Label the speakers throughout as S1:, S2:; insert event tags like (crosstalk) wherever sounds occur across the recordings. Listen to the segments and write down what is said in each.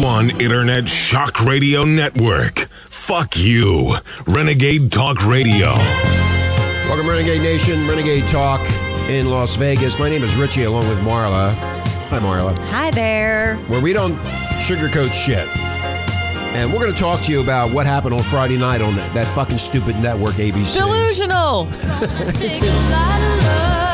S1: number one internet shock radio network. Fuck you. Renegade Talk Radio.
S2: Welcome, Renegade Nation, Renegade Talk in Las Vegas. My name is Richie, along with Marla. Hi, Marla.
S3: Hi there.
S2: Where we don't sugarcoat shit. And we're going to talk to you about what happened on Friday night on that, that fucking stupid network, ABC.
S3: Delusional. (laughs)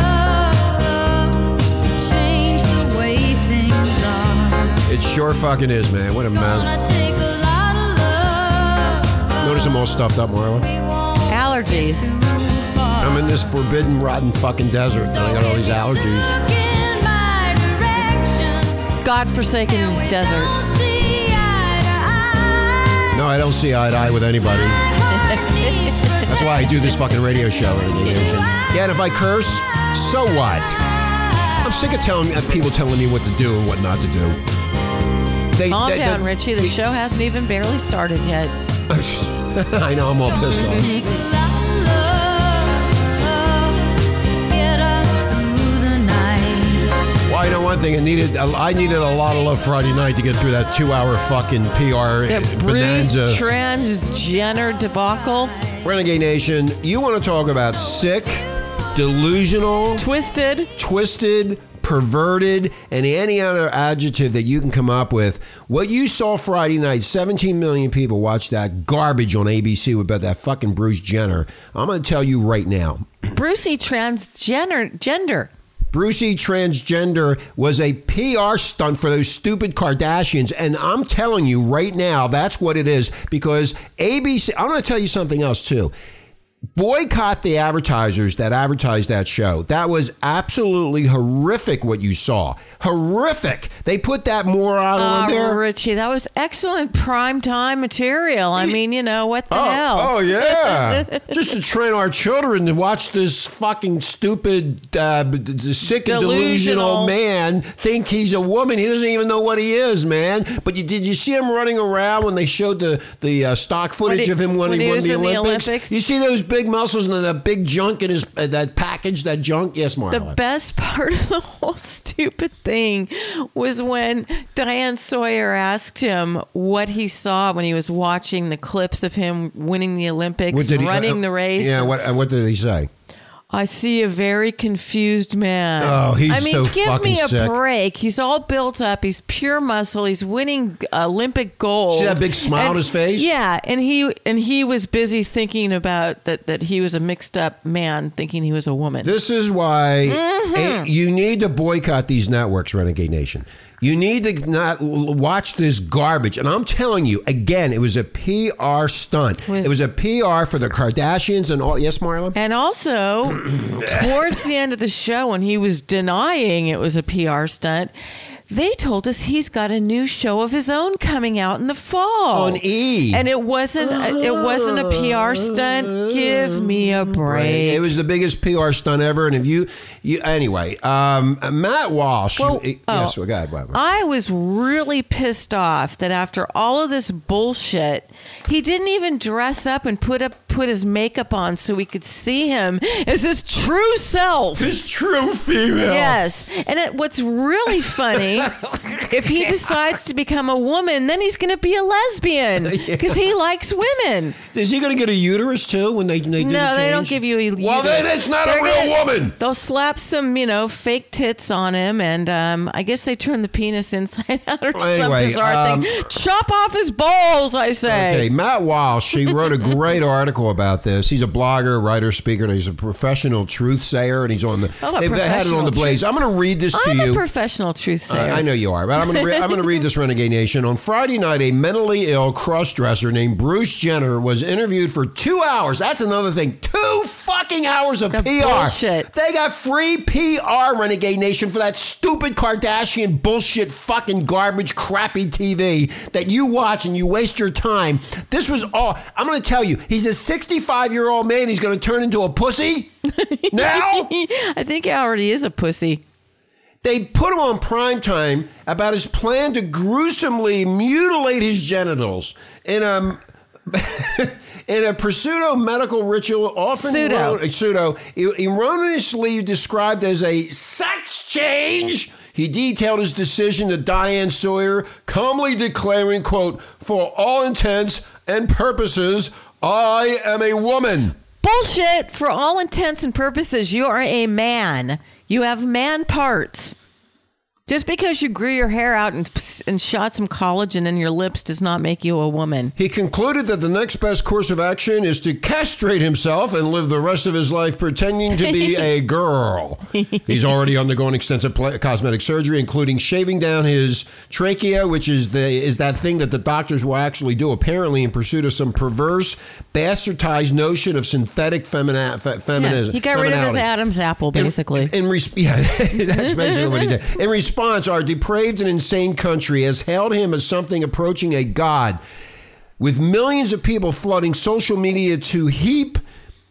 S2: It sure fucking is, man. What a mess.
S4: Gonna take a lot of love.
S2: Notice I'm all stuffed up, Marla.
S4: We won't
S3: Allergies.
S2: I'm in this forbidden, rotten fucking desert, and I got all these allergies.
S4: Look in my direction.
S3: Godforsaken desert.
S4: don't see eye to eye.
S2: No, I don't see eye to eye with anybody. (laughs) That's why I do this fucking radio show. Renegade Nation. Yeah, and if I curse, so what? I'm sick of telling people telling me what to do and what not to do. They,
S3: Calm
S2: they-
S3: down,
S2: they-
S3: Richie. The show hasn't even barely started yet. (laughs)
S2: I know I'm all pissed off.
S4: Take a lot of love. Get us through the night.
S2: Well, I know one thing. I needed. I needed a lot of love Friday night to get through that two-hour fucking PR
S3: The Bruce transgender debacle.
S2: Renegade Nation, you want to talk about sick, delusional,
S3: Twisted.
S2: twisted, perverted, and any other adjective that you can come up with. What you saw Friday night, 17 million people watched that garbage on ABC about that fucking Bruce Jenner. I'm going to tell you right now. (clears throat)
S3: Brucey transgender. Gender.
S2: Brucey transgender was a PR stunt for those stupid Kardashians. And I'm telling you right now, that's what it is because ABC, I'm going to tell you something else too. Boycott the advertisers that advertised that show. That was absolutely horrific what you saw. Horrific. They put that moron on
S3: Oh,
S2: there.
S3: Richie, that was excellent prime time material. I mean, you know, what the
S2: Oh,
S3: hell?
S2: oh yeah! (laughs) Just to train our children to watch this fucking stupid, uh, sick, and delusional
S3: Delusional.
S2: man think he's a woman. He doesn't even know what he is, man. But you, did you see him running around when they showed the the uh, stock footage
S3: he-
S2: of him when,
S3: when
S2: he
S3: he
S2: won the
S3: in the
S2: Olympics?
S3: Olympics?
S2: You see those big muscles and that big junk in his uh, that package, that junk. Yes,
S3: The best part of the whole stupid thing was when Diane Sawyer asked him what he saw when he was watching the clips of him winning the Olympics,
S2: What did he-
S3: running
S2: uh,
S3: the race.
S2: Yeah. What uh, What did he say?
S3: I see a very confused man.
S2: Oh, he's.
S3: I mean,
S2: so
S3: give me a
S2: sick.
S3: break. He's all built up. He's pure muscle. He's winning Olympic gold.
S2: See that big smile on his face?
S3: Yeah, and he and he was busy thinking about that that he was a mixed up man, thinking he was a woman.
S2: This is why
S3: Mm-hmm.
S2: you need to boycott these networks, Renegade Nation. You need to not watch this garbage. And I'm telling you, again, it was a PR stunt.
S3: Was-
S2: it was a PR for the Kardashians and all. Yes, Marlon?
S3: And also, (clears throat) towards the end of the show, when he was denying it was a PR stunt, they told us he's got a new show of his own coming out in the fall
S2: On E.
S3: And it wasn't. It wasn't a PR stunt. Give me a break.
S2: It was the biggest PR stunt ever. And if you, you anyway, um, Matt Walsh.
S3: Well,
S2: eh,
S3: oh,
S2: yes, well, go ahead, Barbara.
S3: I was really pissed off that after all of this bullshit, he didn't even dress up and put up put his makeup on so we could see him as his true self.
S2: His true female.
S3: Yes. And it, what's really funny, (laughs) if he decides to become a woman, then he's going to be a lesbian (laughs) because he likes women.
S2: Is he going to get a uterus too when they, they do the
S3: No, they don't give you a uterus.
S2: Well, then it's not a
S3: They're
S2: real
S3: gonna-
S2: woman.
S3: They'll slap some, you know, fake tits on him, and um, I guess they turn the penis inside (laughs) out or
S2: Anyway,
S3: some bizarre
S2: um,
S3: thing. Chop off his balls, I say.
S2: Okay, Matt Walsh, he wrote a great article about this. He's a blogger, writer, speaker, and he's a professional truth sayer, and he's on the.
S3: Oh,
S2: they've had it on the Blaze. I'm going to read this to
S3: I'm
S2: you.
S3: a professional truth
S2: I-
S3: sayer.
S2: I know you are, but I'm going to re- to read this Renegade Nation. On Friday night, a mentally ill cross dresser named Bruce Jenner was interviewed for two hours. That's another thing. Two fucking hours of
S3: The
S2: PR.
S3: bullshit.
S2: They got free PR, Renegade Nation, for that stupid Kardashian bullshit, fucking garbage, crappy TV that you watch and you waste your time. This was all. I'm going to tell you, he's a 65 year old man. He's going to turn into a pussy (laughs) now.
S3: I think he already is a pussy.
S2: They put him on prime time about his plan to gruesomely mutilate his genitals in a (laughs) in a pseudo medical ritual, often
S3: Pseudo.
S2: erro- uh, pseudo erroneously described as a sex change. He detailed his decision to Diane Sawyer, calmly declaring, quote, for all intents and purposes, I am a woman.
S3: Bullshit. For all intents and purposes, you are a man. You have man parts. Just because you grew your hair out and, and shot some collagen in your lips does not make you a woman.
S2: He concluded that the next best course of action is to castrate himself and live the rest of his life pretending to be a (laughs) girl. He's already undergone extensive pla- cosmetic surgery, including shaving down his trachea, which is the is that thing that the doctors will actually do apparently in pursuit of some perverse, bastardized notion of synthetic femina- fe-
S3: Yeah,
S2: feminism.
S3: he got rid of his. Adam's apple, basically.
S2: In, in res- (laughs) yeah, (laughs) that's basically what he did. In response, our depraved and insane country has hailed him as something approaching a god, with millions of people flooding social media to heap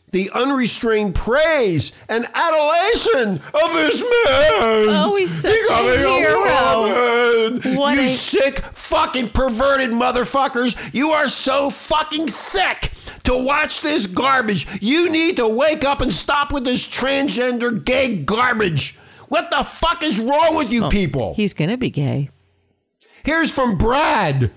S2: the unrestrained praise and adulation of this man.
S3: Oh, he's such a hero.
S2: woman.
S3: What
S2: you
S3: a-
S2: sick, fucking perverted motherfuckers. You are so fucking sick to watch this garbage. You need to wake up and stop with this transgender gay garbage. What the fuck is wrong with you oh, people?
S3: He's going to be gay.
S2: Here's from Brad.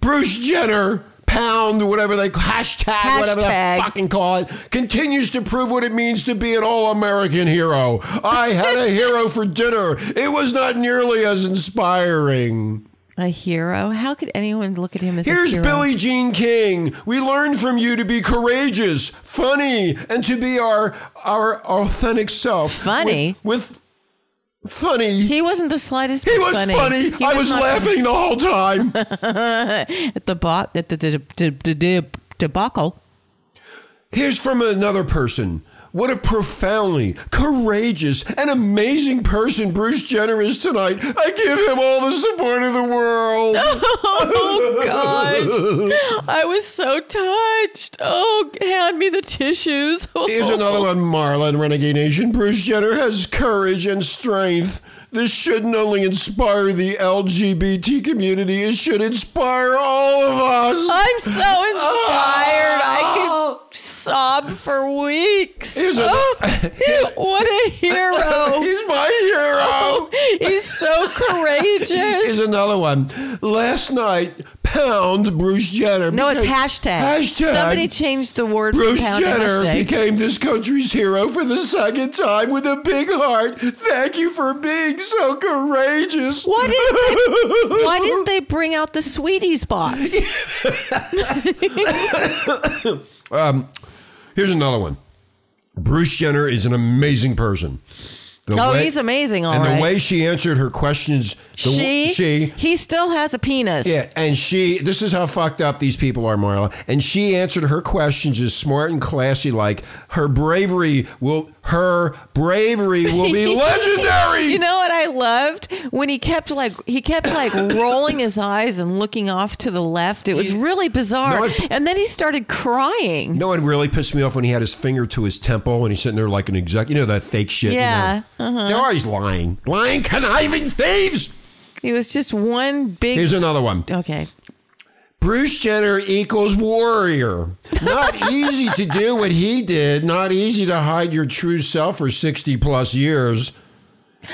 S2: Bruce Jenner, pound, whatever they hashtag, whatever they
S3: Hashtag.
S2: fucking call it, continues to prove what it means to be an all American hero. I had a hero for dinner. It was not nearly as inspiring.
S3: A hero? How could anyone look at him as
S2: Here's
S3: a hero?
S2: Here's Billie Jean King. We learned from you to be courageous, funny, and to be our our authentic self.
S3: Funny?
S2: With, with funny.
S3: He wasn't the slightest
S2: He was funny.
S3: He
S2: I was
S3: not
S2: laughing the whole time. (laughs)
S3: at the bot at the de- de- de- de- debacle.
S2: Here's from another person. What a profoundly courageous and amazing person Bruce Jenner is tonight. I give him all the support in the world. (laughs)
S3: Oh gosh, I was so touched. Oh, hand me the tissues. (laughs)
S2: Here's another one, Marlon Renegade Nation. Bruce Jenner has courage and strength. This shouldn't only inspire the LGBT community, it should inspire all of us.
S3: I'm so inspired. I could sob for weeks.
S2: Here's a-
S3: Oh, what a hero. (laughs)
S2: He's my hero. (laughs)
S3: He's so courageous.
S2: Here's another one. Last night, pound Bruce Jenner.
S3: No, it's hashtag.
S2: Hashtag.
S3: Somebody changed the word
S2: Bruce Jenner
S3: hashtag.
S2: became this country's hero for the second time with a big heart. Thank you for being so courageous.
S3: Why didn't they, (laughs) why didn't they bring out the sweeties box?
S2: Um, here's another one. Bruce Jenner is an amazing person. The
S3: Oh,
S2: way-
S3: he's amazing, all
S2: and
S3: right.
S2: the way she answered her questions, the,
S3: she,
S2: she,
S3: he still has a penis.
S2: yeah, and she. This is how fucked up these people are, Marla. And she answered her questions as smart and classy, like her bravery will, her bravery will be (laughs) legendary.
S3: You know what I loved when he kept like he kept like (coughs) rolling his eyes and looking off to the left. It was really bizarre.
S2: No, I-
S3: and then he started crying.
S2: No, know what really pissed me off when he had his finger to his temple and he's sitting there like an exec. You know that fake shit. you
S3: Yeah,
S2: know? they're always lying, lying, conniving thieves.
S3: He was just one big.
S2: Here's another one.
S3: okay.
S2: Bruce Jenner equals warrior. Not (laughs) easy to do what he did. Not easy to hide your true self for sixty plus years.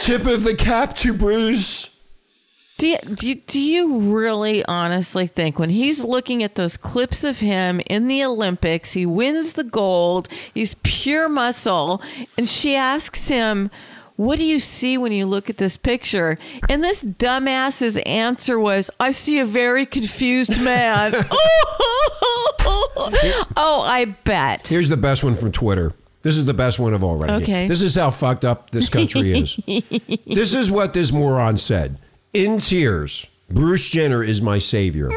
S2: Tip of the cap to Bruce.
S3: Do you, do, you, do you really honestly think when he's looking at those clips of him in the Olympics, he wins the gold, he's pure muscle, and she asks him, What do you see when you look at this picture? And this dumbass's answer was, I see a very confused man. (laughs) (laughs) oh, I bet.
S2: Here's the best one from Twitter. This is the best one of all right here.
S3: Okay.
S2: This is how fucked up this country is. (laughs) this is what this moron said. In tears, Bruce Jenner is my savior.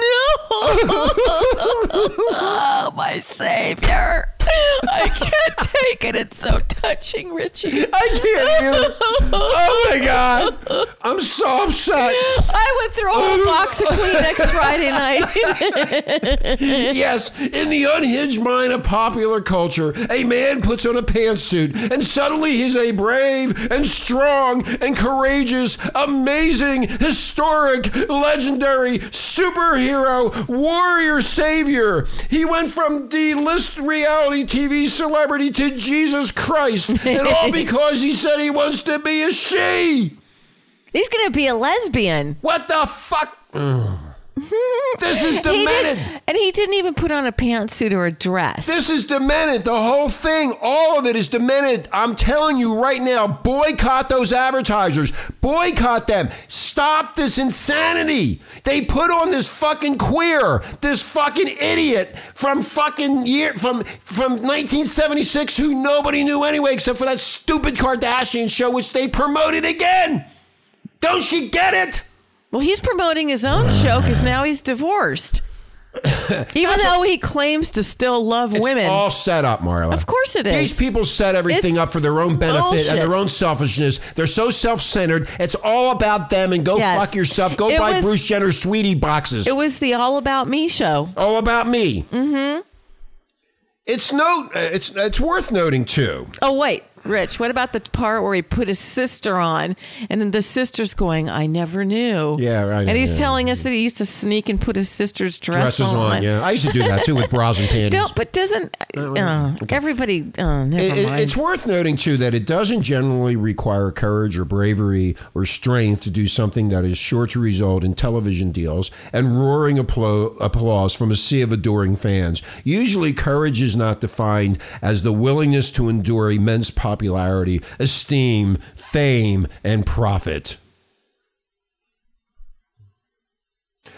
S3: oh, my savior. I can't take it. It's so touching, Richie.
S2: I can't. Oh my god. I'm so upset.
S3: I would throw a oh. box of Kleenex Friday night.
S2: Yes, in the unhinged mind of popular culture, a man puts on a pantsuit and suddenly he's a brave and strong and courageous, amazing, historic, legendary superhero, warrior savior. He went from D-list reality TV celebrity to Jesus Christ, and all (laughs) because he said he wants to be a she.
S3: He's going to be a lesbian.
S2: What the fuck? Ugh. (laughs) this is demented.
S3: did, and he didn't even put on a pantsuit or a dress.
S2: This is demented. The whole thing, all of it is demented. I'm telling you right now, boycott those advertisers. Boycott them. Stop this insanity. They put on this fucking queer, this fucking idiot from fucking year from from 1976 who nobody knew anyway except for that stupid Kardashian show which they promoted again. Don't you get it?
S3: Well, he's promoting his own show because now he's divorced. (laughs) Even though he claims to still love
S2: It's
S3: women.
S2: all set up, Marla.
S3: Of course it is.
S2: These people set everything
S3: It's
S2: up for their own benefit
S3: bullshit.
S2: and their own selfishness. They're so self-centered. It's all about them. And go
S3: Yes.
S2: fuck yourself. Go
S3: It
S2: buy
S3: was-
S2: Bruce Jenner sweetie boxes.
S3: it was the All About Me show.
S2: all about me. Mm-hmm. It's note. It's it's worth noting too.
S3: Oh, wait, Rich, what about the part where he put his sister on and then the sister's going, I never knew.
S2: Yeah, right,
S3: And he's
S2: yeah.
S3: telling us that he used to sneak and put his sister's dress
S2: Dresses on. Yeah, I used to do that too with bras and panties.
S3: Don't, but doesn't uh, everybody? Uh, never
S2: It- it-
S3: mind.
S2: it's worth noting too that it doesn't generally require courage or bravery or strength to do something that is sure to result in television deals and roaring applo- applause from a sea of adoring fans. Usually, courage is not defined as the willingness to endure immense popularity, esteem, fame, and profit.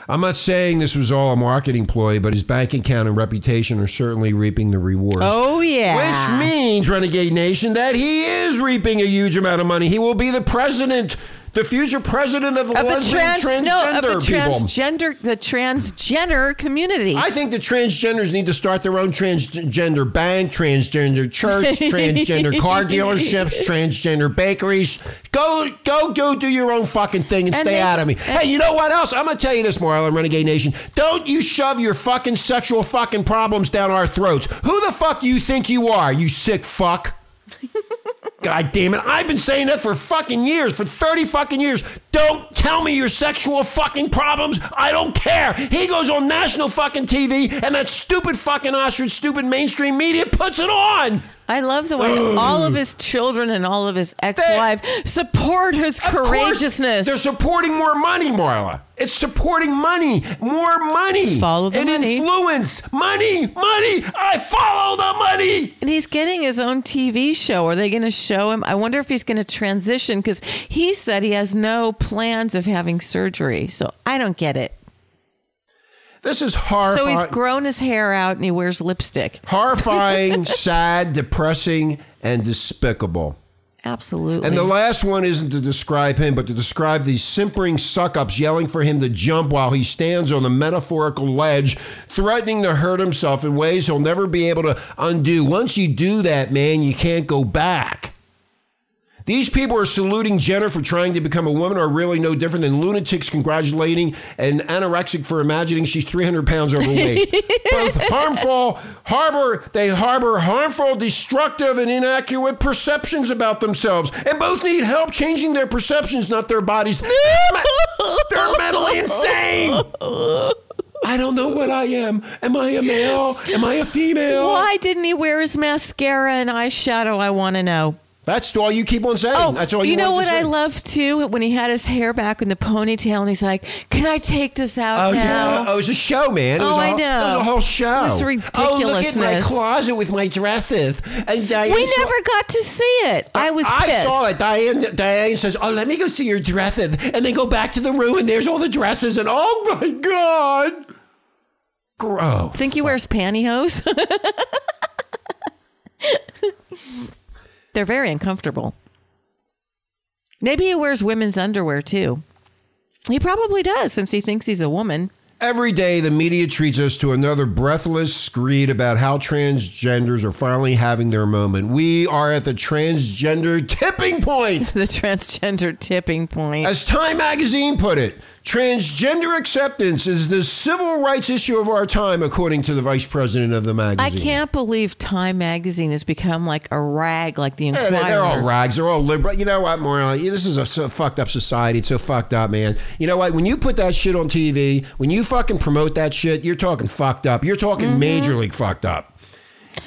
S2: I'm not saying this was all a marketing ploy, but his bank account and reputation are certainly reaping the rewards.
S3: oh yeah.
S2: Which means, Renegade Nation, that he is reaping a huge amount of money. He will be the president, the future president of the
S3: of the trans, no, of the
S2: transgender people.
S3: transgender, the transgender community.
S2: I think the transgenders need to start their own transgender bank, transgender church, (laughs) transgender car dealerships, transgender bakeries. Go, go, go, do your own fucking thing and,
S3: And
S2: stay
S3: they-
S2: out of me. hey, you know what else? I'm gonna tell you this, Marlon Renegade Nation. Don't you shove your fucking sexual fucking problems down our throats. Who the fuck do you think you are? You sick fuck. (laughs) God damn it. I've been saying that for fucking years, for 30 fucking years. Don't tell me your sexual fucking problems. I don't care. He goes on national fucking TV and that stupid fucking ostrich, stupid mainstream media puts it on.
S3: I love the way all of (gasps) his children and all of his ex-wife support his courageousness.
S2: They're supporting more money, Marla. It's supporting money, more money.
S3: Follow the
S2: and
S3: money.
S2: influence. Money, money. I follow the money.
S3: and he's getting his own TV show. Are they going to show him? I wonder if he's going to transition because he said he has no plans of having surgery. So I don't get it.
S2: This is horrifying.
S3: So he's grown his hair out and he wears lipstick.
S2: horrifying, (laughs) sad, depressing, and despicable.
S3: Absolutely.
S2: And the last one isn't to describe him, but to describe these simpering suck ups yelling for him to jump while he stands on the metaphorical ledge, threatening to hurt himself in ways he'll never be able to undo. Once you do that, man, you can't go back. These people are saluting Jenner for trying to become a woman are really no different than lunatics congratulating an anorexic for imagining she's 300 pounds overweight. (laughs) Both harmful, harbor, they harbor harmful, destructive, and inaccurate perceptions about themselves. And both need help changing their perceptions, not their bodies. (laughs) They're mentally insane. I don't know what I am. Am I a male? Am I a female?
S3: Why didn't he wear his mascara and eyeshadow? I want to know.
S2: That's all you keep on saying.
S3: Oh,
S2: That's all you,
S3: you know what I love too? When he had his hair back in the ponytail and he's like, "Can I take this out
S2: Oh
S3: now?"
S2: yeah, oh, it was a show, man. It was
S3: Oh,
S2: a
S3: I know.
S2: It was a whole show.
S3: This
S2: Oh, look at my closet with my dresses. And Diane
S3: we
S2: saw-
S3: never got to see it. I was
S2: I
S3: pissed.
S2: saw it. Diane, Diane says, "Oh, let me go see your dresses," and they go back to the room, and there's all the dresses, and oh my god, gross.
S3: Think he wears pantyhose? (laughs) They're very uncomfortable. Maybe he wears women's underwear too. He probably does since he thinks he's a woman.
S2: Every day, the media treats us to another breathless screed about how transgenders are finally having their moment. We are at the transgender tipping point. (laughs)
S3: The transgender tipping point.
S2: As Time magazine put it, transgender acceptance is the civil rights issue of our time, according to the vice president of the magazine.
S3: I can't believe Time magazine has become like a rag, like the
S2: Yeah,
S3: Inquirer.
S2: they're, they're all rags. They're all liberal. You know what, Moron? This is a so fucked up society. It's so fucked up, man. You know what? When you put that shit on TV, when you fucking promote that shit, you're talking fucked up. You're talking
S3: Mm-hmm.
S2: major league fucked up.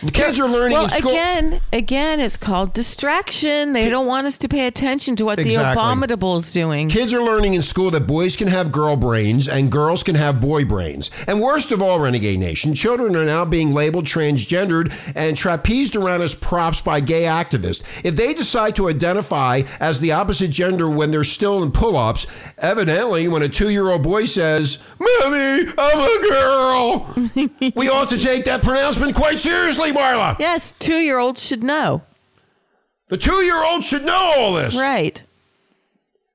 S2: The kids are learning
S3: Well,
S2: in school.
S3: again, again, it's called distraction. They don't want us to pay attention to what the
S2: abominable
S3: is doing.
S2: Kids are learning in school that boys can have girl brains and girls can have boy brains. And worst of all, Renegade Nation, children are now being labeled transgendered and trapezed around as props by gay activists. If they decide to identify as the opposite gender when they're still in pull ups, evidently, when a two year old boy says, Mommy, I'm a girl, (laughs) we ought to take that pronouncement quite seriously, Marla.
S3: Yes, two year olds should know.
S2: The two year old should know all this.
S3: Right.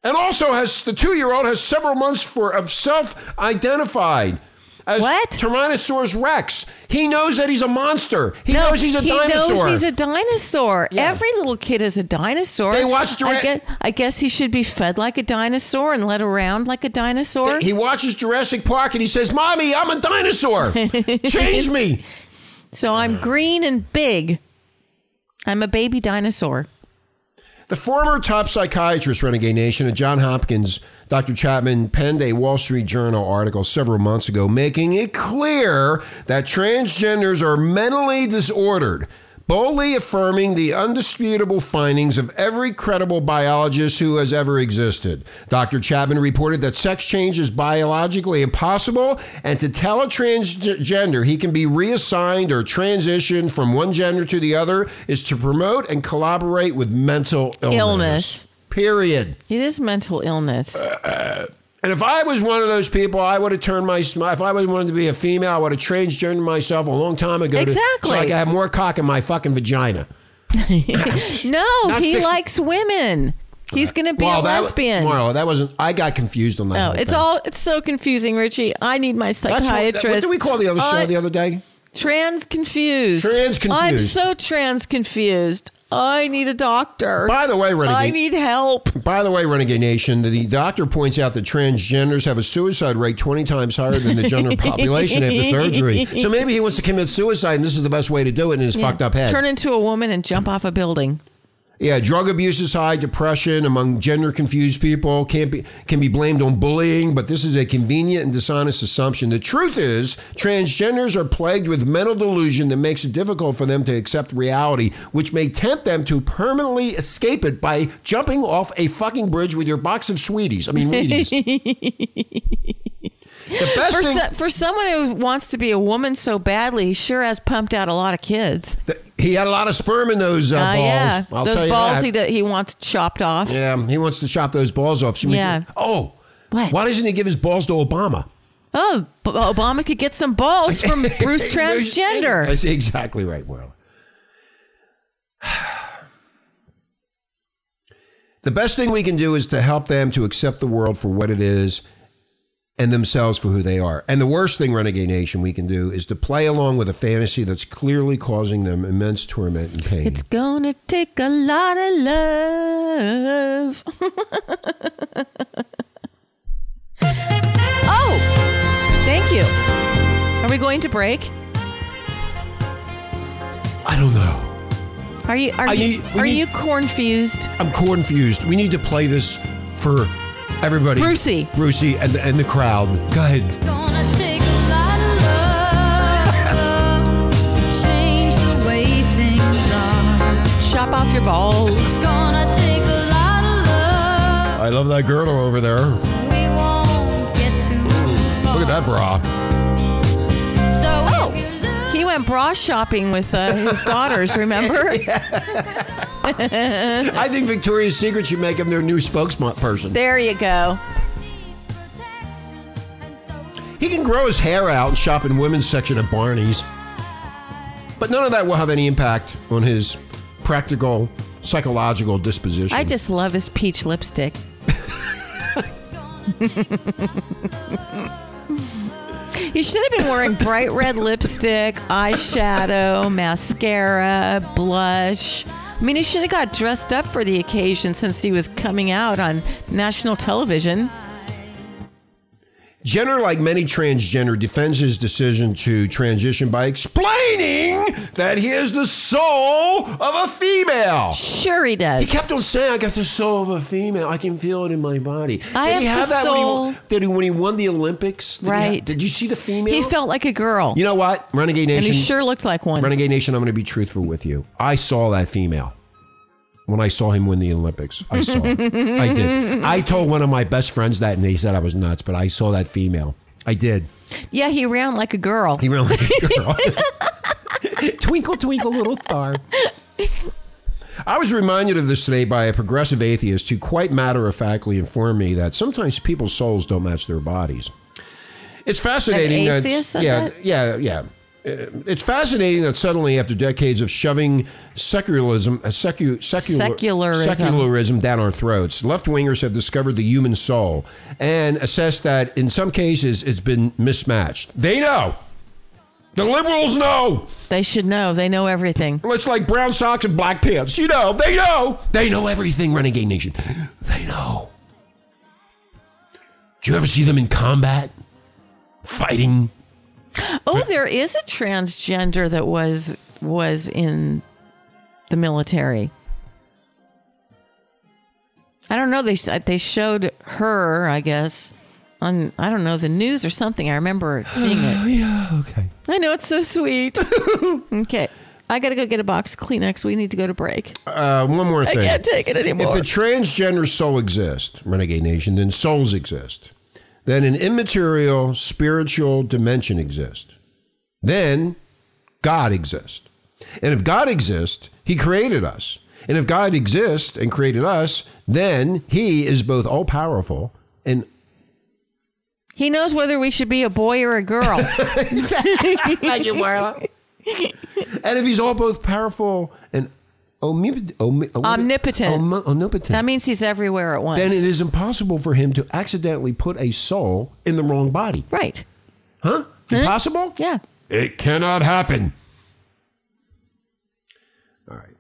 S2: And also has the two year old has several months for of self identified as
S3: What?
S2: Tyrannosaurus Rex. He knows that he's a monster. He
S3: no,
S2: knows he's a
S3: he
S2: dinosaur.
S3: knows he's a dinosaur.
S2: Yeah.
S3: Every little kid is a dinosaur.
S2: They watch
S3: I guess, I guess he should be fed like a dinosaur and led around like a dinosaur.
S2: he watches Jurassic Park and he says, Mommy, I'm a dinosaur. (laughs) Change me.
S3: So I'm uh-huh. green and big. I'm a baby dinosaur.
S2: The former top psychiatrist, Renegade Nation, at John Hopkins, Dr. Chapman, penned a Wall Street Journal article several months ago making it clear that transgenders are mentally disordered, boldly affirming the undisputable findings of every credible biologist who has ever existed. Dr. Chapman reported that sex change is biologically impossible, and to tell a transgender he can be reassigned or transitioned from one gender to the other is to promote and collaborate with mental illness.
S3: Illness.
S2: Period.
S3: It is mental illness.
S2: Uh, uh, And if I was one of those people, I would have turned my. If I was wanted to be a female, I would have transgendered myself a long time ago. to- so I could have more cock in my fucking vagina. (laughs)
S3: no, he
S2: 60
S3: likes women. He's going to be a
S2: that,
S3: lesbian.
S2: Marla, that wasn't. I got confused on that.
S3: No, it's
S2: thing.
S3: all it's so confusing, Richie. I need my
S2: That's what,
S3: psychiatrist.
S2: what did we call the other show the other day?
S3: Trans confused.
S2: Trans confused.
S3: I'm so trans confused. I need a doctor.
S2: By the way, Renegade.
S3: I need help.
S2: By the way, Renegade Nation, the doctor points out that transgenders have a suicide rate 20 times higher than the general (laughs) population after surgery. So maybe he wants to commit suicide, and this is the best way to do it in his fucked up head.
S3: Turn into a woman and jump off a building.
S2: Yeah, drug abuse is high, depression among gender confused people can't be can be blamed on bullying, but this is a convenient and dishonest assumption. The truth is, transgenders are plagued with mental delusion that makes it difficult for them to accept reality, which may tempt them to permanently escape it by jumping off a fucking bridge with your box of sweeties. I mean, (laughs) Wheaties. The best
S3: For,
S2: thing
S3: so, for someone who wants to be a woman so badly, he sure has pumped out a lot of kids.
S2: he had a lot of sperm in those uh,
S3: Uh,
S2: balls.
S3: yeah,
S2: I'll
S3: those
S2: tell you
S3: balls
S2: that.
S3: he, he wants chopped off.
S2: Yeah, he wants to chop those balls off. So
S3: Yeah.
S2: can- oh,
S3: What?
S2: Why doesn't he give his balls to Obama?
S3: Oh, B- Obama could get some balls from (laughs) Bruce (laughs) Transgender.
S2: That's exactly right, Will. (sighs) The best thing we can do is to help them to accept the world for what it is and themselves for who they are. And the worst thing, Renegade Nation, we can do is to play along with a fantasy that's clearly causing them immense torment and pain.
S3: It's gonna take a lot of love. (laughs) oh, thank you. Are we going to break?
S2: I don't know.
S3: Are you are
S2: I
S3: you
S2: need-
S3: are
S2: need-
S3: you cornfused?
S2: I'm confused. We need to play this for everybody.
S3: Brucey.
S2: Brucey and the, and the crowd. Go ahead.
S4: Gonna take a lot of love to change the way things are.
S3: Chop off your balls.
S4: It's gonna take a lot of love.
S2: I love that girdle over there.
S4: We won't get too far.
S2: Look at that bra.
S4: So
S3: Oh,
S4: if you look
S3: he went bra shopping with uh, his daughters. Remember? (laughs) (laughs)
S2: I think Victoria's Secret should make him their new spokesperson.
S3: There you go.
S2: He can grow his hair out and shop in women's section at Barney's. But none of that will have any impact on his practical psychological disposition.
S3: I just love his peach lipstick. (laughs) He should have been wearing bright red lipstick, eyeshadow, mascara, blush. I mean, he should have got dressed up for the occasion since he was coming out on national television.
S2: Jenner, like many transgender, defends his decision to transition by explaining that he is the soul of a female.
S3: Sure, he does.
S2: He kept on saying, "I got the soul of a female. I can feel it in my body."
S3: I
S2: did he
S3: have
S2: have
S3: the
S2: that when he, did he when he won the Olympics? Did
S3: Right.
S2: have- did you see the female?
S3: He felt like a girl,
S2: You know what, Renegade Nation?
S3: and he sure looked like one.
S2: Renegade Nation, I'm going to be truthful with you. I saw that female when I saw him win the Olympics. I saw it. I did. I told one of my best friends that, and he said I was nuts, but I saw that female. I did.
S3: Yeah, he ran like a girl.
S2: He ran like a girl. (laughs) twinkle, twinkle, little star. I was reminded of this today by a progressive atheist who quite matter of factly informed me that sometimes people's souls don't match their bodies. It's fascinating. that-
S3: atheist
S2: yeah, yeah, yeah. Uh, It's fascinating that suddenly, after decades of shoving secularism, uh, secu, secular,
S3: Secularism.
S2: secularism down our throats, left wingers have discovered the human soul and assessed that in some cases it's been mismatched. They know. The liberals know.
S3: They should know. They know everything.
S2: It's like brown socks and black pants. You know, they know. They know everything, Renegade Nation. They know. Do you ever see them in combat? Fighting?
S3: Oh, there is a transgender that was was in the military. I don't know. They they showed her, I guess, on I don't know the news or something. I remember seeing it. (sighs)
S2: Oh yeah, okay.
S3: I know it's so sweet. (laughs) okay, I got to go get a box of Kleenex. We need to go to break.
S2: Uh, one more thing.
S3: I can't take it anymore.
S2: If
S3: anymore.
S2: the transgender soul exists, Renegade Nation, then souls exist. Then an immaterial spiritual dimension exists. Then God exists. And if God exists, He created us. And if God exists and created us, then He is both all powerful and
S3: he knows whether we should be a boy or a girl. (laughs)
S2: Thank you, Marla. (laughs) and if He's all both powerful omnip- omni-
S3: Omnipotent.
S2: om- omnipotent,
S3: that means he's everywhere at once.
S2: then it is impossible for Him to accidentally put a soul in the wrong body.
S3: right.
S2: Huh? Impossible?
S3: Yeah.
S2: It cannot happen. All right.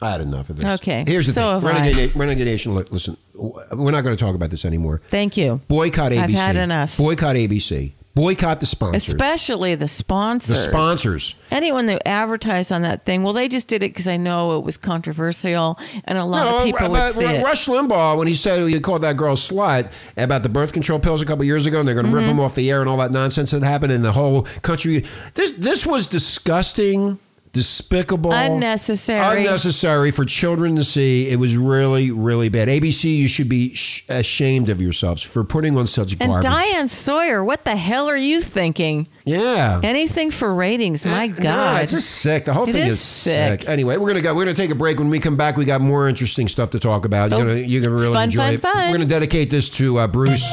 S2: I had enough of this.
S3: Okay.
S2: Here's the
S3: So
S2: thing. Renegade, Renegade Nation, look, listen, we're not going to talk about this anymore.
S3: Thank you.
S2: Boycott ABC.
S3: I've had enough.
S2: Boycott ABC. Boycott the sponsors.
S3: Especially the sponsors.
S2: the sponsors.
S3: Anyone that advertised on that thing, well, they just did it because I know it was controversial and a lot of people would
S2: but
S3: see it.
S2: Rush Limbaugh, when he said he called that girl slut about the birth control pills a couple years ago, and they're going to
S3: Mm-hmm.
S2: rip him off the air and all that nonsense that happened in the whole country. This this was disgusting, despicable,
S3: Unnecessary.
S2: unnecessary for children to see. It was really, really bad. ABC, you should be sh- ashamed of yourselves for putting on such
S3: and
S2: garbage.
S3: Diane Sawyer, what the hell are you thinking?
S2: yeah.
S3: Anything for ratings, my
S2: No,
S3: God.
S2: it's just sick. The whole
S3: It
S2: thing
S3: is
S2: is, sick.
S3: sick.
S2: Anyway, we're gonna go. We're gonna take a break. When we come back, we got more interesting stuff to talk about. You're
S3: Oh,
S2: gonna you're gonna really
S3: fun,
S2: enjoy
S3: fun,
S2: it.
S3: fun.
S2: We're gonna dedicate this to uh, Bruce.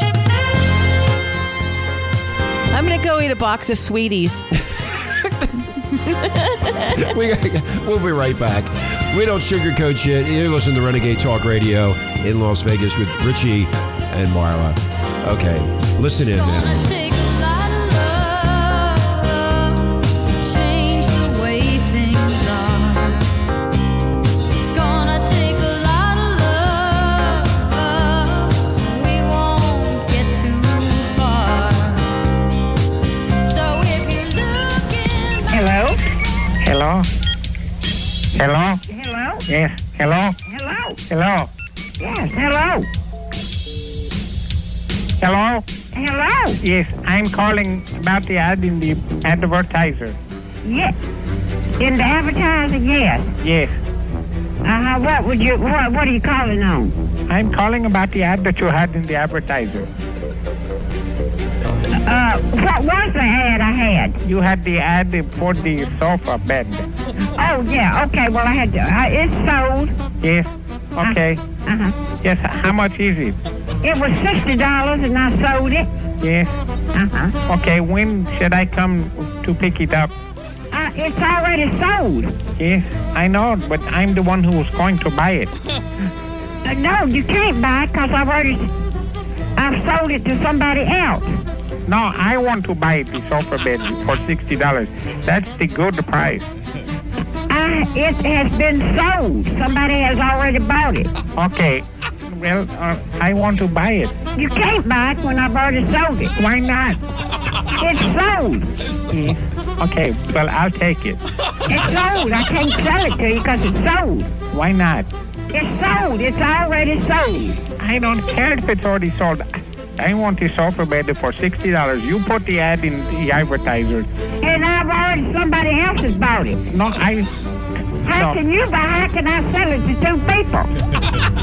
S3: I'm going to go eat a box of sweeties. (laughs) (laughs)
S2: we we'll be right back. We don't sugarcoat shit. You're listening to Renegade Talk Radio in Las Vegas with Richie and Marla. Okay, listen in
S5: Hello? Hello? Yes. Hello?
S6: Hello?
S5: Hello?
S6: Yes, hello.
S5: Hello?
S6: Hello?
S5: Yes, I'm calling about the ad in the advertiser.
S6: Yes. In the advertiser, yes.
S5: Yes.
S6: Uh-huh. What would you, what, what are you calling on?
S5: I'm calling about the ad that you had in the advertiser.
S6: Uh, what was the ad I had?
S5: You had the ad for the sofa bed.
S6: Oh, yeah, okay, well, I had to, uh, it's sold.
S5: Yes. Okay.
S6: Uh-huh.
S5: Yes. How much is it?
S6: It was $60 and I sold it.
S5: Yes.
S6: Uh-huh.
S5: Okay. When should I come to pick it up?
S6: Uh, it's already sold.
S5: Yes. I know, but I'm the one who was going to buy it.
S6: Uh, no, you can't buy it because I've already, I've sold it to somebody else.
S5: No, I want to buy the sofa bed for sixty dollars. That's the good price.
S6: Uh, it has been sold. Somebody has already bought it.
S5: Okay. Well, uh, I want to buy it.
S6: You can't buy it when I've already sold it.
S5: Why not?
S6: It's sold.
S5: Okay, well, I'll take it.
S6: It's sold. I can't sell it to you because it's sold.
S5: Why not?
S6: It's sold. It's already sold.
S5: I don't care if it's already sold. I want the sofa bed for sixty dollars. You put the ad in the advertiser.
S6: And I've already, somebody else has bought it.
S5: No, I.
S6: How
S5: No.
S6: can you buy? How can I sell it to two people?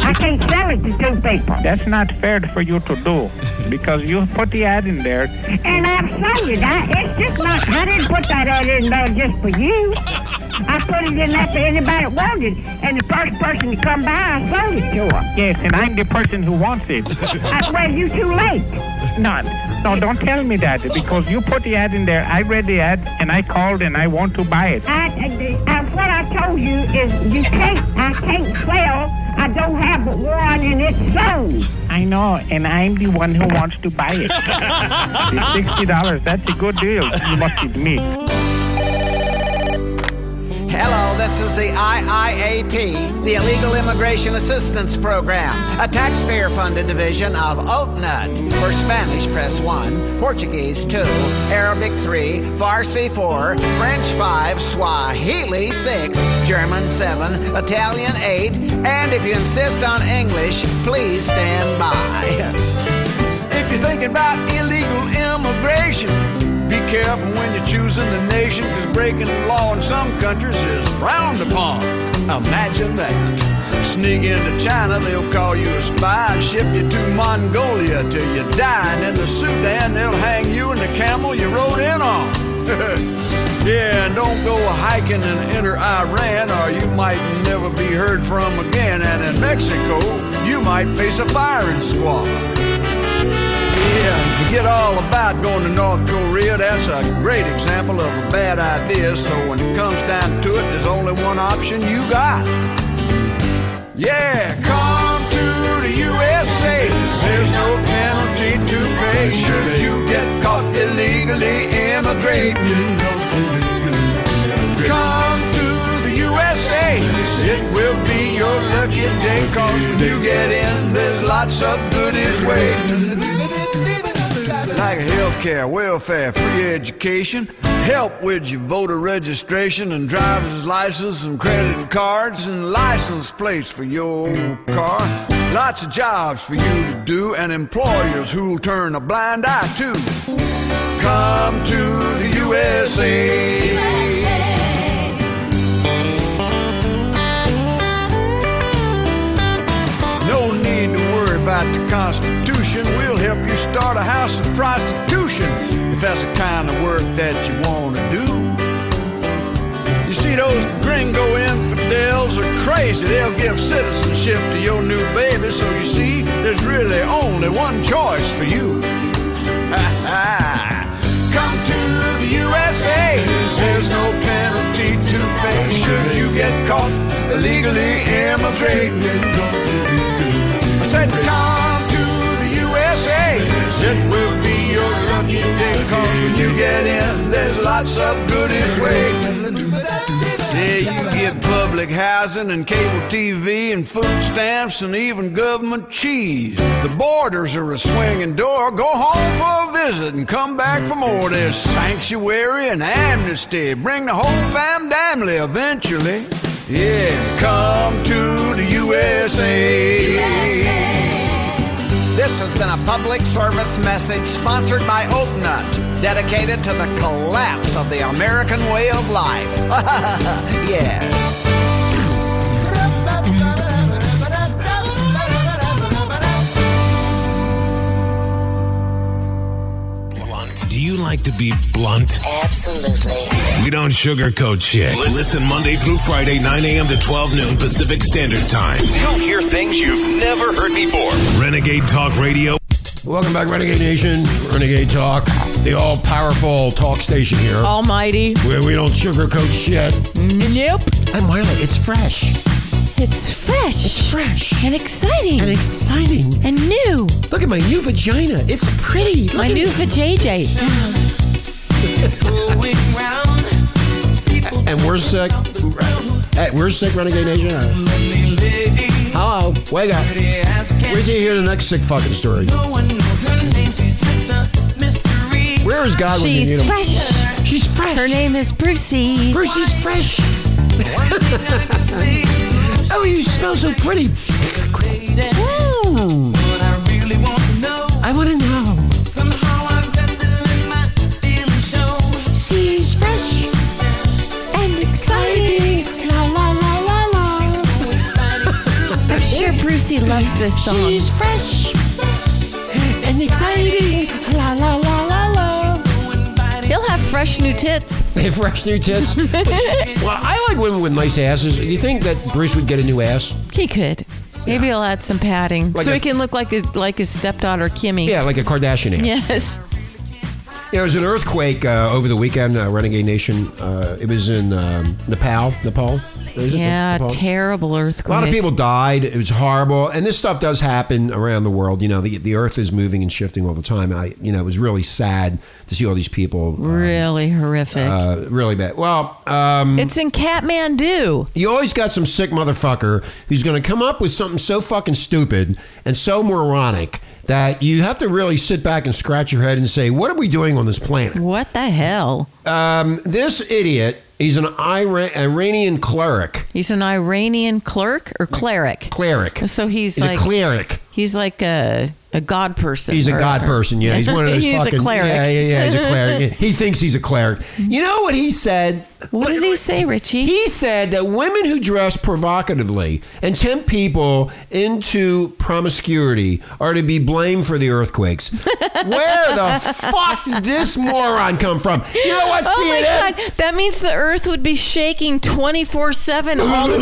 S6: I can't sell it to two people.
S5: That's not fair for you to do because you put the ad in there.
S6: And I've sold it. I, it's just not. I didn't put that ad in there just for you. I put it in there for anybody that wanted. And the first person to come by, I sold it to her.
S5: Yes, and I'm the person who wants it.
S6: I, well, you too late.
S5: No, no, don't tell me that because you put the ad in there. I read the ad and I called and I want to buy it.
S6: I, I, I, what I told you is you can't. I can't sell. I don't have but one, and it's sold.
S5: I know, and I'm the one who wants to buy it. (laughs) sixty dollars, that's a good deal. You must admit.
S7: Is the IIAP, the Illegal Immigration Assistance Program, a taxpayer-funded division of OatNut. For Spanish, press 1, Portuguese 2, Arabic 3, Farsi 4, French 5, Swahili 6, German 7, Italian 8, and if you insist on English, please stand by. If you're thinking about illegal immigration, be careful when you're choosing the nation, because breaking the law in some countries is frowned upon. Imagine that. Sneak into China, they'll call you a spy and ship you to Mongolia till you die. And in the Sudan, they'll hang you and the camel you rode in on. (laughs) yeah, and don't go hiking and enter Iran, or you might never be heard from again. And in Mexico, you might face a firing squad. Forget all about going to North Korea. That's a great example of a bad idea. So when it comes down to it, there's only one option you got. Yeah, come to the USA. There's no penalty to pay should you get caught illegally immigrating. Come to the USA. It will be your lucky day. Cause when you get in, there's lots of goodies waiting. Like health care, welfare, free education, help with your voter registration and driver's license and credit cards and license plates for your car. Lots of jobs for you to do and employers who'll turn a blind eye to. Come to the USA. No need to worry about the Constitution. Help you start a house of prostitution if that's the kind of work that you want to do. You see, those gringo infidels are crazy. They'll give citizenship to your new baby. So you see, there's really only one choice for you. (laughs) Come to the USA. There's no penalty to pay should you get caught illegally immigrating. I said, come. It will be your lucky day. Cause when you get in, there's lots of goodies waiting. Yeah, you get public housing and cable TV and food stamps and even government cheese. The borders are a swinging door. Go home for a visit and come back for more. There's sanctuary and amnesty. Bring the whole fam family eventually. Yeah, come to the USA. This has been a public service message sponsored by Oatnut, dedicated to the collapse of the American way of life. (laughs) yes.
S1: Like to be blunt?
S8: Absolutely.
S1: We don't sugarcoat shit. Listen Monday through Friday, 9 a.m. to 12 noon Pacific Standard Time.
S9: You'll hear things you've never heard before.
S1: Renegade Talk Radio.
S2: Welcome back, Renegade Nation, Renegade Talk, the all powerful talk station here,
S3: Almighty.
S2: where we don't sugarcoat shit.
S3: Nope.
S2: And Marla, it's fresh.
S3: It's fresh.
S2: It's fresh.
S3: and exciting.
S2: And exciting.
S3: and new.
S2: Look at my new vagina. It's pretty. Look
S3: My
S2: at
S3: new
S2: it.
S3: for JJ. (laughs)
S2: And we're sick. Hey, we're sick, Renegade Nation. Hello. go. Wake up. Wait till you hear the next sick fucking story. Where is God when you need
S3: She's
S2: him?
S3: fresh.
S2: She's fresh.
S3: Her name is Brucey.
S2: Brucey's fresh. (laughs) oh, you smell so pretty. I want to know. She's fresh and exciting. La la la la la. (laughs)
S3: I'm sure Brucey loves this song.
S2: She's fresh and exciting. La la la la la.
S3: He'll have fresh new tits. (laughs)
S2: They have fresh new tits. (laughs) well, I like women with nice asses. Do you think that Bruce would get a new ass?
S3: He could. Maybe he'll add some padding
S2: Like
S3: so
S2: a-
S3: he can look like a, like his stepdaughter Kimmy.
S2: Yeah, like a Kardashian ass.
S3: Yes.
S2: Yeah, there was an earthquake uh, over the weekend, uh, Renegade Nation. Uh, it was in um, Nepal. Nepal? It
S3: Yeah,
S2: Nepal?
S3: terrible earthquake.
S2: A lot of people died. It was horrible, and this stuff does happen around the world. You know, the the Earth is moving and shifting all the time. I, you know, it was really sad to see all these people. um,
S3: Really horrific.
S2: uh, really bad. Well, um,
S3: it's in Kathmandu.
S2: you always got some sick motherfucker who's going to come up with something so fucking stupid and so moronic that you have to really sit back and scratch your head and say, "What are we doing on this planet?"
S3: What the hell?
S2: Um, this idiot, he's an Ira- Iranian cleric.
S3: He's an Iranian clerk or cleric.
S2: Cleric.
S3: So he's,
S2: He's
S3: like
S2: a cleric.
S3: he's like a a god person.
S2: He's a
S3: or-
S2: god person. Yeah, he's one of those (laughs)
S3: he's
S2: fucking.
S3: a cleric.
S2: Yeah, yeah, yeah. He's a cleric. (laughs) he thinks he's a cleric. You know what he said?
S3: What did he say, Richie?
S2: He said that women who dress provocatively and tempt people into promiscuity are to be blamed for the earthquakes. (laughs) Where the fuck did this moron come from? You know what,
S3: Oh my God! That means the Earth would be shaking twenty four seven all the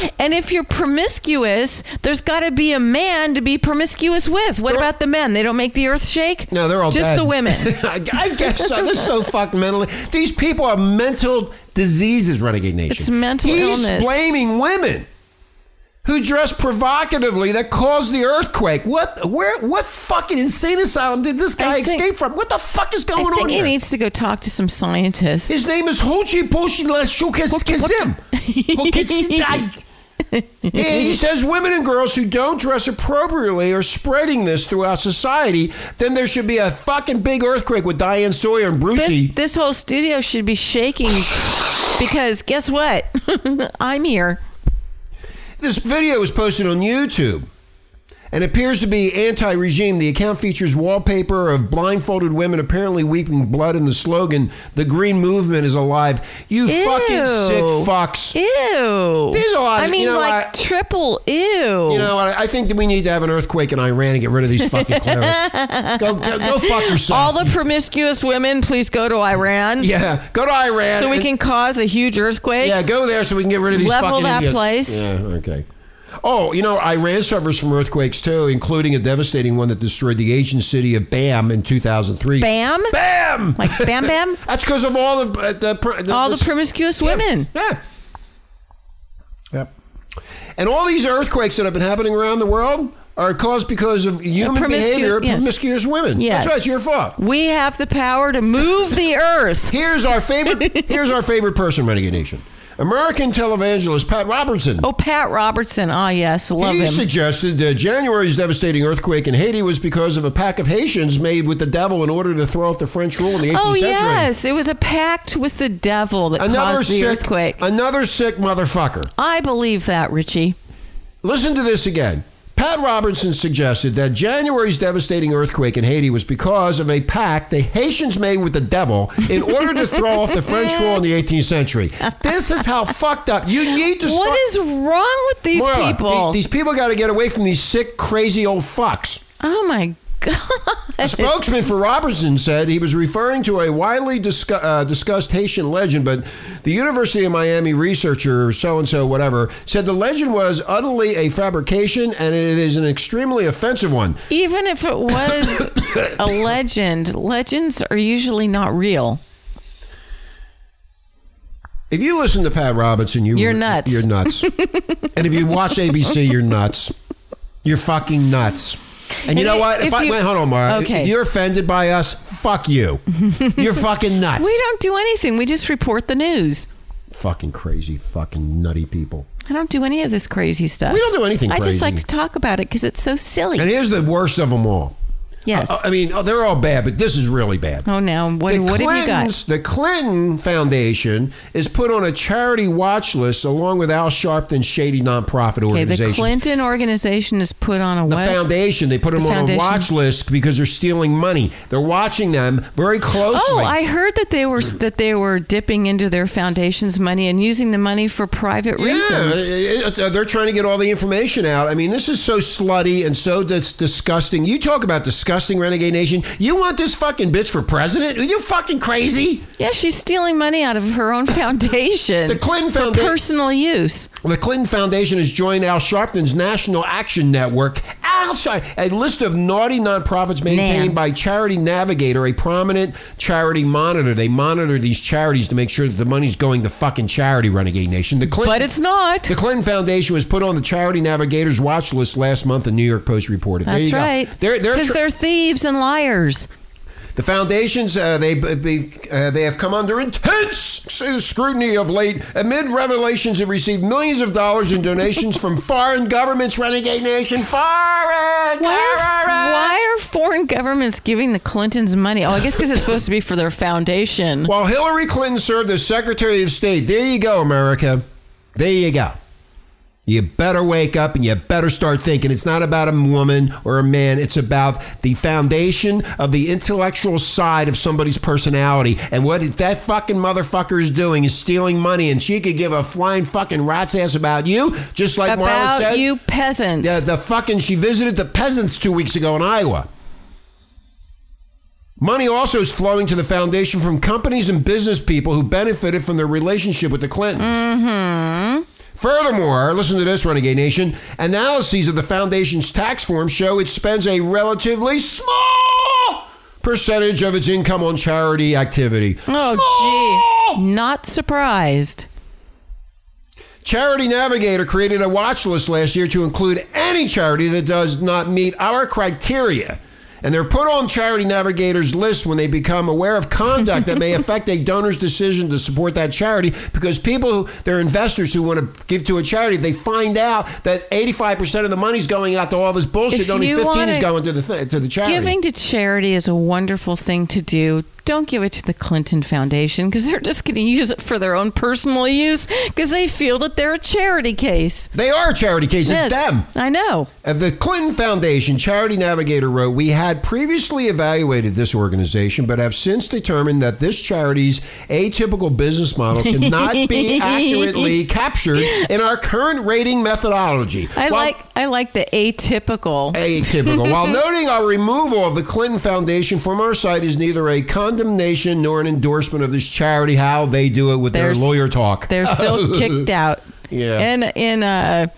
S3: time. (laughs) And if you're promiscuous, there's got to be a man to be promiscuous with. What about the men? They don't make the Earth shake.
S2: No, they're all
S3: just
S2: dead.
S3: the women. (laughs)
S2: I, I guess so. They're so fucking mentally. These people have mental diseases, Renegade Nation.
S3: It's mental
S2: He's
S3: illness.
S2: blaming women who dress provocatively that caused the earthquake. What? Where? What fucking insane asylum did this guy
S3: think-
S2: escape from? What the fuck is going on?
S3: I think
S2: on
S3: he
S2: here?
S3: needs to go talk to some scientists.
S2: His name is Hochi Poshi Lashukazim. (laughs) He says women and girls who don't dress appropriately are spreading this throughout society. Then there should be a fucking big earthquake with Diane Sawyer and Brucey.
S3: This, this whole studio should be shaking because guess what? (laughs) I'm here.
S2: This video was posted on YouTube and appears to be anti regime. The account features wallpaper of blindfolded women apparently weeping blood in the slogan, The Green Movement is Alive. You fucking sick fucks.
S3: Ew.
S2: There's a lot
S3: I
S2: of-
S3: mean,
S2: you know,
S3: like
S2: I-
S3: triple ew.
S2: You know, I, I think that we need to have an earthquake in Iran and get rid of these fucking (laughs) clerics. go, go, go fuck yourself.
S3: All the promiscuous women, please go to Iran.
S2: yeah, go to Iran.
S3: So we
S2: and-
S3: can cause a huge earthquake.
S2: Yeah, go there so we can get rid of these
S3: Level
S2: fucking
S3: that
S2: idiots.
S3: place.
S2: Yeah, okay. Oh, you know, Iran suffers from earthquakes too, including a devastating one that destroyed the Asian city of Bam in 2003.
S3: Bam?
S2: Bam!
S3: Like Bam Bam? (laughs)
S2: That's because of all the, uh, the, the
S3: All the
S2: the-
S3: promiscuous women.
S2: Yeah. Yep. And all these earthquakes that have been happening around the world are caused because of human
S3: promiscu-
S2: behavior
S3: yes.
S2: promiscuous women.
S3: Yes.
S2: That's right, it's your fault.
S3: We have the power to move the earth.
S2: Here's our favorite here's our favorite person, Renegade Nation. American televangelist Pat Robertson.
S3: Oh, Pat Robertson. Ah, yes. Love
S2: he
S3: him.
S2: suggested that January's devastating earthquake in Haiti was because of a pack of Haitians made with the devil in order to throw off the French rule in the 18th
S3: Oh,
S2: century.
S3: yes. It was a pact with the devil that
S2: Another
S3: caused the
S2: sick,
S3: earthquake.
S2: another sick motherfucker.
S3: I believe that, Richie.
S2: Listen to this again. Pat Robertson suggested that January's devastating earthquake in Haiti was because of a pact the Haitians made with the devil in order to throw off the French rule in the 18th century. This is how fucked up. You need to
S3: What
S2: start-
S3: is wrong with these
S2: Moira,
S3: people?
S2: the- These people got to get away from these sick, crazy old fucks.
S3: oh, my God.
S2: A spokesman for Robertson said he was referring to a widely discu- uh, discussed Haitian legend, but the University of Miami researcher, so and so, whatever, said the legend was utterly a fabrication and it is an extremely offensive one.
S3: Even if it was a (coughs) legend, legends are usually not real.
S2: If you listen to Pat Robertson, you,
S3: You're nuts.
S2: You're nuts. (laughs) and if you watch ABC, you're nuts. You're fucking nuts. And you know what? If,
S3: if
S2: I,
S3: you-
S2: wait, hold on, Mara.
S3: Okay.
S2: If you're offended by us, fuck you. (laughs) You're fucking nuts.
S3: We don't do anything. We just report the news.
S2: fucking crazy, fucking nutty people.
S3: I don't do any of this crazy stuff.
S2: We don't do anything
S3: I just like to talk about it because it's so silly.
S2: And here's the worst of them all.
S3: Yes.
S2: Uh, I mean, oh, they're all bad, but this is really bad.
S3: oh, now what,
S2: the
S3: what have you got?
S2: The Clinton Foundation is put on a charity watch list along with Al Sharpton's shady nonprofit organization.
S3: Okay, the Clinton organization is put on a
S2: the
S3: what?
S2: foundation, they put them
S3: The
S2: on a watch list because they're stealing money. They're watching them very closely.
S3: Oh, I heard that they were that they were dipping into their foundation's money and using the money for private reasons.
S2: it- it- they're trying to get all the information out. I mean, this is so slutty and so dis- disgusting. You talk about disgusting, Renegade Nation. You want this fucking bitch for president? Are you fucking crazy?
S3: Yeah, she's stealing money out of her own (laughs) foundation.
S2: The Clinton
S3: for
S2: Founda-
S3: personal use.
S2: The Clinton Foundation has joined Al Sharpton's National Action Network, Al Sharp- a list of naughty nonprofits maintained
S3: Nan.
S2: by Charity Navigator, a prominent charity monitor. They monitor these charities to make sure that the money's going to fucking charity, Renegade Nation. The Clinton,
S3: But it's not.
S2: The Clinton Foundation was put on the Charity Navigator's watch list last month. The New York Post reported. there
S3: That's
S2: you go.
S3: right.
S2: They're they're,
S3: Because
S2: tr-
S3: they're thieves and liars.
S2: the foundations uh, they they, uh, they have come under intense scrutiny of late amid revelations have received millions of dollars in donations from (laughs) foreign governments. Renegade Nation, foreign.
S3: Why are, why are foreign governments giving the Clintons money? Oh, I guess because it's supposed to be for their foundation.
S2: While Hillary Clinton served as Secretary of State, there you go, America. There you go. You better wake up and you better start thinking. It's not about a woman or a man. It's about the foundation of the intellectual side of somebody's personality. And what that fucking motherfucker is doing is stealing money. And she could give a flying fucking rat's ass about you, just like Marla
S3: About
S2: said.
S3: you peasants.
S2: Yeah, the fucking she visited the peasants two weeks ago in Iowa. Money also is flowing to the foundation from companies and business people who benefited from their relationship with the Clintons. Mm-hmm. Furthermore, listen to this, Renegade Nation. Analyses of the foundation's tax form show it spends a relatively small percentage of its income on charity activity.
S3: Oh, gee. Not surprised.
S2: Charity Navigator created a watch list last year to include any charity that does not meet our criteria. And they're put on Charity Navigator's list when they become aware of conduct that may (laughs) affect a donor's decision to support that charity because people who they're investors who want to give to a charity, they find out that 85% of the money's going out to all this bullshit,
S3: If
S2: only 15 is going to the th- to the charity.
S3: Giving to charity is a wonderful thing to do. Don't give it to the Clinton Foundation because they're just going to use it for their own personal use because they feel that they're a charity case.
S2: they are a charity case.
S3: Yes,
S2: It's them.
S3: I know.
S2: Of the Clinton Foundation, Charity Navigator wrote, We had previously evaluated this organization, but have since determined that this charity's atypical business model cannot be (laughs) accurately captured in our current rating methodology.
S3: I
S2: While-
S3: like I like the atypical.
S2: atypical. While (laughs) noting our removal of the Clinton Foundation from our site is neither a condemnation nor an endorsement of this charity, how they do it with their
S3: They're s-
S2: lawyer talk.
S3: They're still (laughs) kicked out.
S2: Yeah.
S3: And in uh,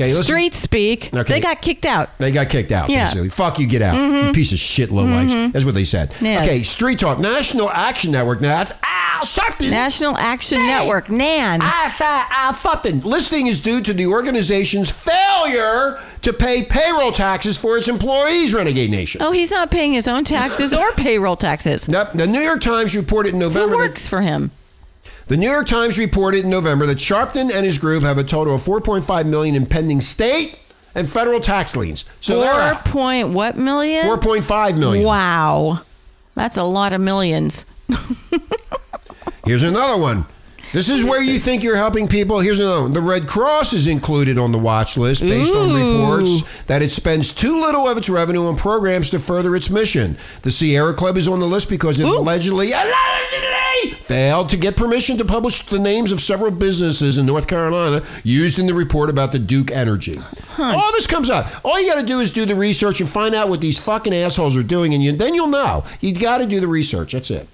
S2: Okay, listen-
S3: street speak,
S2: Okay.
S3: they got kicked out.
S2: They got kicked out,
S3: Yeah.
S2: basically. Fuck you, get out. Mm-hmm. You piece of shit, low life. Mm-hmm. That's what they said.
S3: Yes.
S2: Okay, Street Talk, National Action Network. Now that's Al Sharpton.
S3: National Action Network, NAN.
S2: Al Al Sharpton. Listing is due to the organization's failure to pay payroll taxes for its employees, Renegade Nation.
S3: Oh, he's not paying his own taxes or (laughs) payroll taxes.
S2: Nope. The New York Times reported in
S3: Who
S2: November. that-
S3: works for him?
S2: The New York Times reported in November that Sharpton and his group have a total of 4.5 million in pending state and federal tax liens. So they're
S3: Four
S2: out.
S3: point what million?
S2: 4.5 million.
S3: Wow, that's a lot of millions. (laughs)
S2: Here's another one. This is where you think you're helping people. Here's another one. The Red Cross is included on the watch list based on reports that it spends too little of its revenue on programs to further its mission. The Sierra Club is on the list because it
S3: Ooh.
S2: allegedly, allegedly failed to get permission to publish the names of several businesses in North Carolina used in the report about the Duke Energy. All this comes out. All you got to do is do the research and find out what these fucking assholes are doing, and you, then you'll know. You got to do the research. That's it.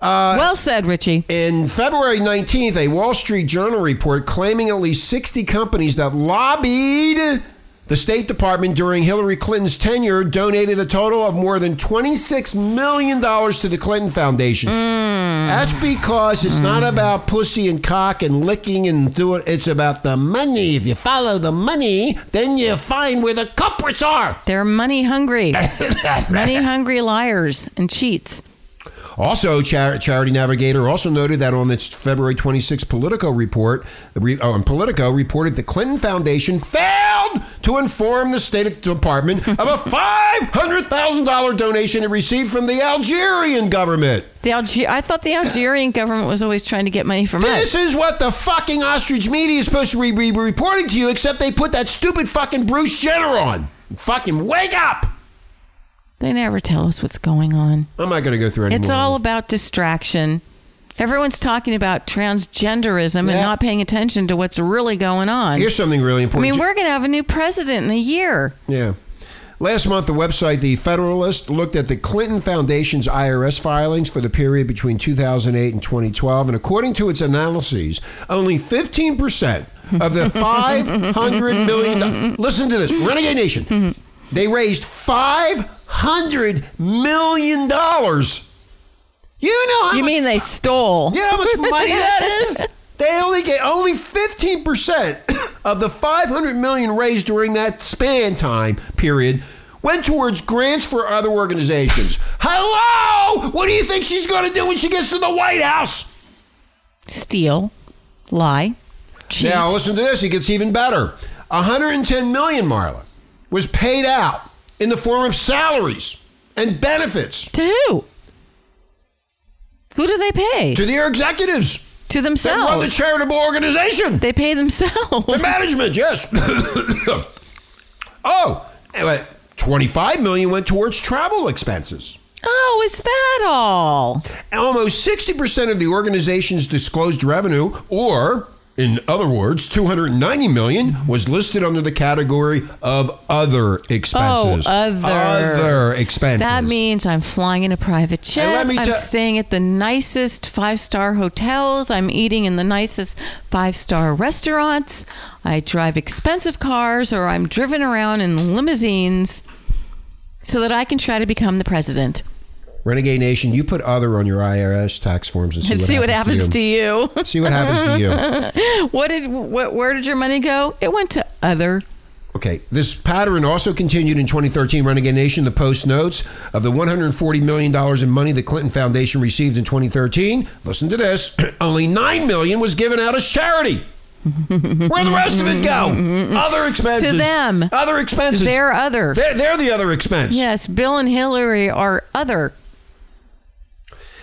S3: Uh, well said, Richie.
S2: In February 19th, a Wall Street Journal report claiming at least 60 companies that lobbied the State Department during Hillary Clinton's tenure donated a total of more than $26 million to the Clinton Foundation. Hmm. That's because it's not hmm. about pussy and cock and licking and doing it's about the money. If you follow the money, then you find where the culprits are.
S3: They're money hungry, (laughs) money hungry liars and cheats.
S2: Also, Char- Charity Navigator also noted that on its February 26 Politico report, re- oh, and Politico reported the Clinton Foundation failed to inform the State Department of a (laughs) $500,000 donation it received from the Algerian government.
S3: The Alger- I thought the Algerian government was always trying to get money from
S2: This
S3: us.
S2: is what the fucking ostrich media is supposed to be be reporting to you, except they put that stupid fucking Bruce Jenner on. Fucking wake up!
S3: They never tell us what's going on.
S2: I'm not going to go through any
S3: It's
S2: more.
S3: all about distraction. Everyone's talking about transgenderism and not paying attention to what's really going on.
S2: Here's something really important.
S3: I mean, we're going to have a new president in a year.
S2: Yeah. Last month, the website The Federalist looked at the Clinton Foundation's IRS filings for the period between 2008 and 2012, and according to its analyses, only 15% of the 500 million. Listen to this, Renegade Nation. They raised 500 million dollars. You know how
S3: You
S2: much
S3: mean they stole?
S2: you know how much money that is? (laughs) They only get only 15% of the 500 million raised during that span time period went towards grants for other organizations. Hello! What do you think she's going to do when she gets to the White House?
S3: Steal, lie, cheat.
S2: Now listen to this, it gets even better. 110 million, Marla, was paid out in the form of salaries and benefits
S3: to who? Who do they pay?
S2: to their executives
S3: To
S2: that run the charitable organization.
S3: They pay themselves.
S2: The management, yes. (coughs) oh, anyway, 25 million went towards travel expenses.
S3: Oh, is that all?
S2: Almost 60% of the organization's disclosed revenue, or in other words, 290 million, was listed under the category of other expenses.
S3: Oh, other.
S2: Other expenses.
S3: That means I'm flying in a private jet. I'm staying at the nicest five star hotels. I'm eating in the nicest five star restaurants. I drive expensive cars or I'm driven around in limousines so that I can try to become the president.
S2: Renegade Nation, you put other on your IRS tax forms and see, what, (laughs) (laughs)
S3: see what happens to you.
S2: you. See what happens (laughs) to you.
S3: what did what, where did your money go? It went to other.
S2: Okay, this pattern also continued in 2013. Renegade Nation, the Post notes of the 140 million dollars in money the Clinton Foundation received in 2013. Listen to this: (clears throat) only nine million was given out as charity. Where'd the rest of it go? Other expenses.
S3: To them.
S2: Other expenses.
S3: They're other.
S2: They're, they're the other expense.
S3: Yes, Bill and Hillary are other.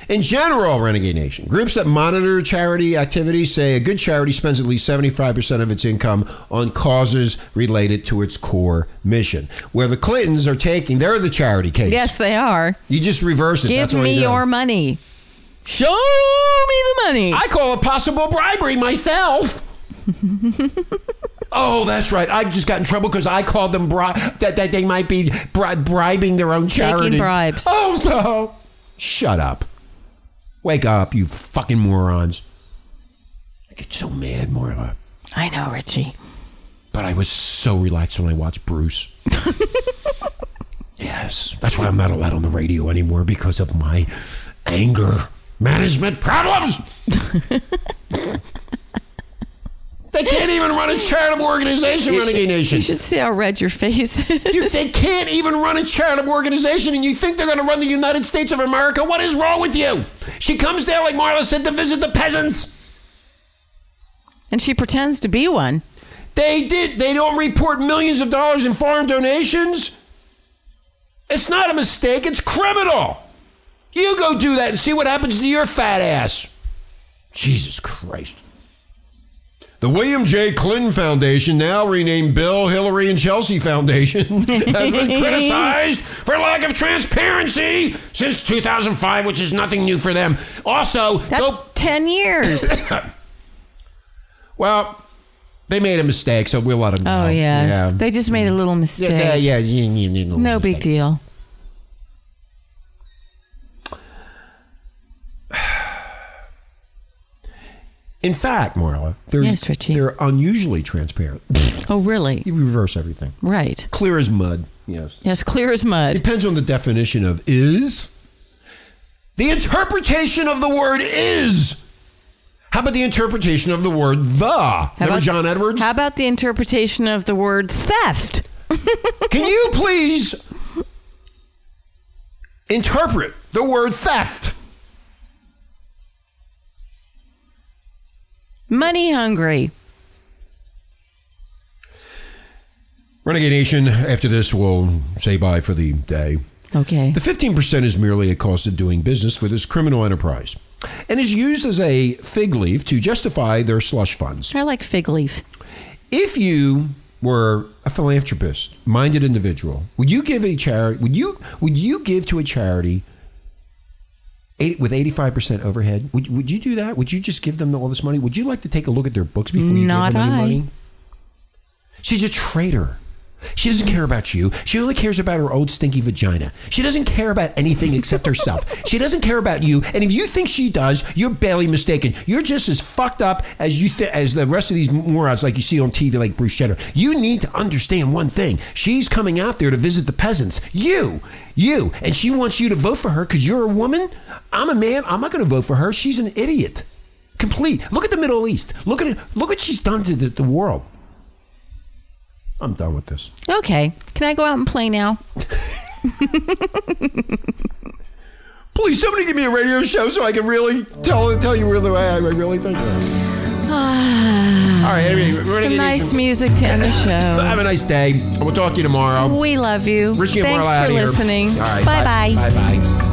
S2: In general, Renegade Nation, groups that monitor charity activities say a good charity spends at least 75% of its income on causes related to its core mission. Where the Clintons are taking, they're the charity case.
S3: Yes, they are.
S2: You just reverse it.
S3: Give me your money. Show me the money.
S2: I call it possible bribery myself. (laughs) oh, that's right. I just got in trouble because I called them bri- that, that they might be bri- bribing their own charity.
S3: Taking bribes.
S2: Oh, no. Shut up. Wake up, you fucking morons. I get so mad, Marla.
S3: I know, Richie.
S2: But I was so relaxed when I watched Bruce. (laughs) yes. That's why I'm not allowed on the radio anymore because of my anger management problems. (laughs) they can't even run a charitable organization,
S3: You
S2: Renegade
S3: should,
S2: Nation.
S3: you should see how red your face is.
S2: You- they can't even run a charitable organization, and you think they're going to run the United States of America? What is wrong with you? She comes there, like Marla said, to visit the peasants.
S3: and she pretends to be one.
S2: They did. They don't report millions of dollars in foreign donations. It's not a mistake. It's criminal. You go do that and see what happens to your fat ass. Jesus Christ. The William J. Clinton Foundation, now renamed Bill, Hillary, and Chelsea Foundation, (laughs) has been (laughs) criticized for lack of transparency since 2005, which is nothing new for them. Also,
S3: That's
S2: go
S3: 10 years. (coughs)
S2: Well, they made a mistake, so we'll let them oh, know.
S3: Oh, yes.
S2: Yeah.
S3: They just made a little mistake.
S2: Yeah, yeah, yeah. You, you need a little
S3: No big deal.
S2: In fact, Marla, they're,
S3: Yes, Richie.
S2: they're unusually transparent. (laughs)
S3: Oh, really?
S2: you reverse everything.
S3: Right.
S2: Clear as mud. Yes.
S3: Yes, clear as mud.
S2: Depends on the definition of is. The interpretation of the word is. How about the interpretation of the word the?
S3: How
S2: Remember
S3: about-
S2: John Edwards?
S3: How about the interpretation of the word theft? (laughs)
S2: Can you please interpret the word theft?
S3: Money hungry.
S2: Renegade Nation, after this, we'll say bye for the day.
S3: Okay.
S2: The 15% is merely a cost of doing business for this criminal enterprise and is used as a fig leaf to justify their slush funds.
S3: I like fig leaf.
S2: If you were a philanthropist, minded individual, would you give a charity? Would you would you give to a charity eight, with eighty five percent overhead? Would would you do that? Would you just give them all this money? Would you like to take a look at their books before you
S3: Not
S2: give them any money? She's a traitor. She doesn't care about you. She only cares about her old stinky vagina. She doesn't care about anything except herself. (laughs) She doesn't care about you. And if you think she does, you're barely mistaken. You're just as fucked up as you th- as the rest of these morons like you see on TV like Bruce Jenner. You need to understand one thing. She's coming out there to visit the peasants. You, you, and she wants you to vote for her because you're a woman. I'm a man. I'm not going to vote for her. She's an idiot. Complete. Look at the Middle East. Look at it. Look what she's done to the, the world. I'm done with this.
S3: Okay. Can I go out and play now? (laughs)
S2: Please, somebody give me a radio show so I can really tell tell you really I, I really think. Ah. All right, anyway, we're gonna
S3: Some
S2: get
S3: nice
S2: into-
S3: music to end the (laughs) show.
S2: Have a nice day. and We'll talk to you tomorrow.
S3: We love you.
S2: Richie and
S3: Thanks
S2: Marla out
S3: for
S2: of here.
S3: listening.
S2: All right,
S3: bye bye.
S2: Bye bye.